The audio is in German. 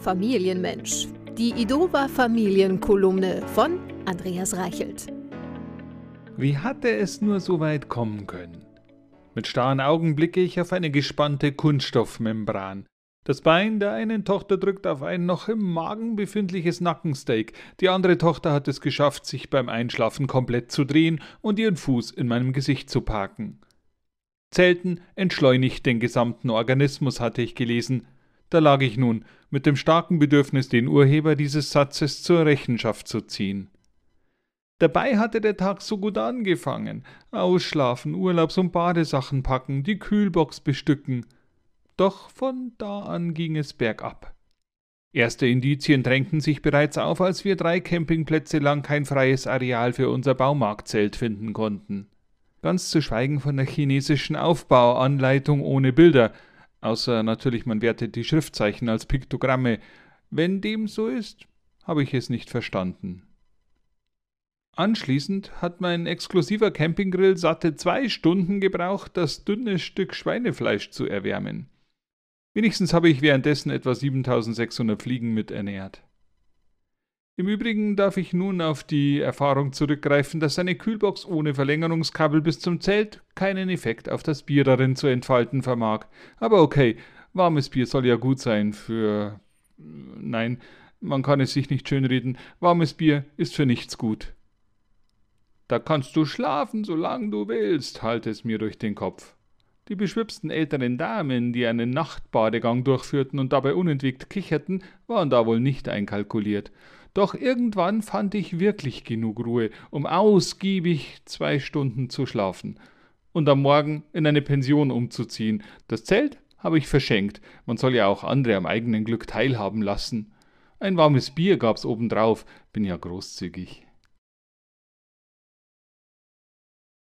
Familienmensch. Die Idova Familienkolumne von Andreas Reichelt. Wie hatte es nur so weit kommen können? Mit starren Augen blicke ich auf eine gespannte Kunststoffmembran. Das Bein der einen Tochter drückt auf ein noch im Magen befindliches Nackensteak. Die andere Tochter hat es geschafft, sich beim Einschlafen komplett zu drehen und ihren Fuß in meinem Gesicht zu parken. Zelten entschleunigt den gesamten Organismus, hatte ich gelesen. Da lag ich nun, mit dem starken Bedürfnis, den Urheber dieses Satzes zur Rechenschaft zu ziehen. Dabei hatte der Tag so gut angefangen. Ausschlafen, Urlaubs- und Badesachen packen, die Kühlbox bestücken. Doch von da an ging es bergab. Erste Indizien drängten sich bereits auf, als wir drei Campingplätze lang kein freies Areal für unser Baumarktzelt finden konnten. Ganz zu schweigen von der chinesischen Aufbauanleitung ohne Bilder, außer natürlich man wertet die Schriftzeichen als Piktogramme. Wenn dem so ist, habe ich es nicht verstanden. Anschließend hat mein exklusiver Campinggrill satte zwei Stunden gebraucht, das dünne Stück Schweinefleisch zu erwärmen. Wenigstens habe ich währenddessen etwa 7600 Fliegen miternährt. Im Übrigen darf ich nun auf die Erfahrung zurückgreifen, dass eine Kühlbox ohne Verlängerungskabel bis zum Zelt keinen Effekt auf das Bier darin zu entfalten vermag. Aber okay, warmes Bier soll ja gut sein für. Nein, man kann es sich nicht schönreden. Warmes Bier ist für nichts gut. Da kannst du schlafen, solange du willst, halt es mir durch den Kopf. Die beschwipsten älteren Damen, die einen Nachtbadegang durchführten und dabei unentwegt kicherten, waren da wohl nicht einkalkuliert. Doch irgendwann fand ich wirklich genug Ruhe, um ausgiebig zwei Stunden zu schlafen und am Morgen in eine Pension umzuziehen. Das Zelt habe ich verschenkt. Man soll ja auch andere am eigenen Glück teilhaben lassen. Ein warmes Bier gab's obendrauf. Bin ja großzügig.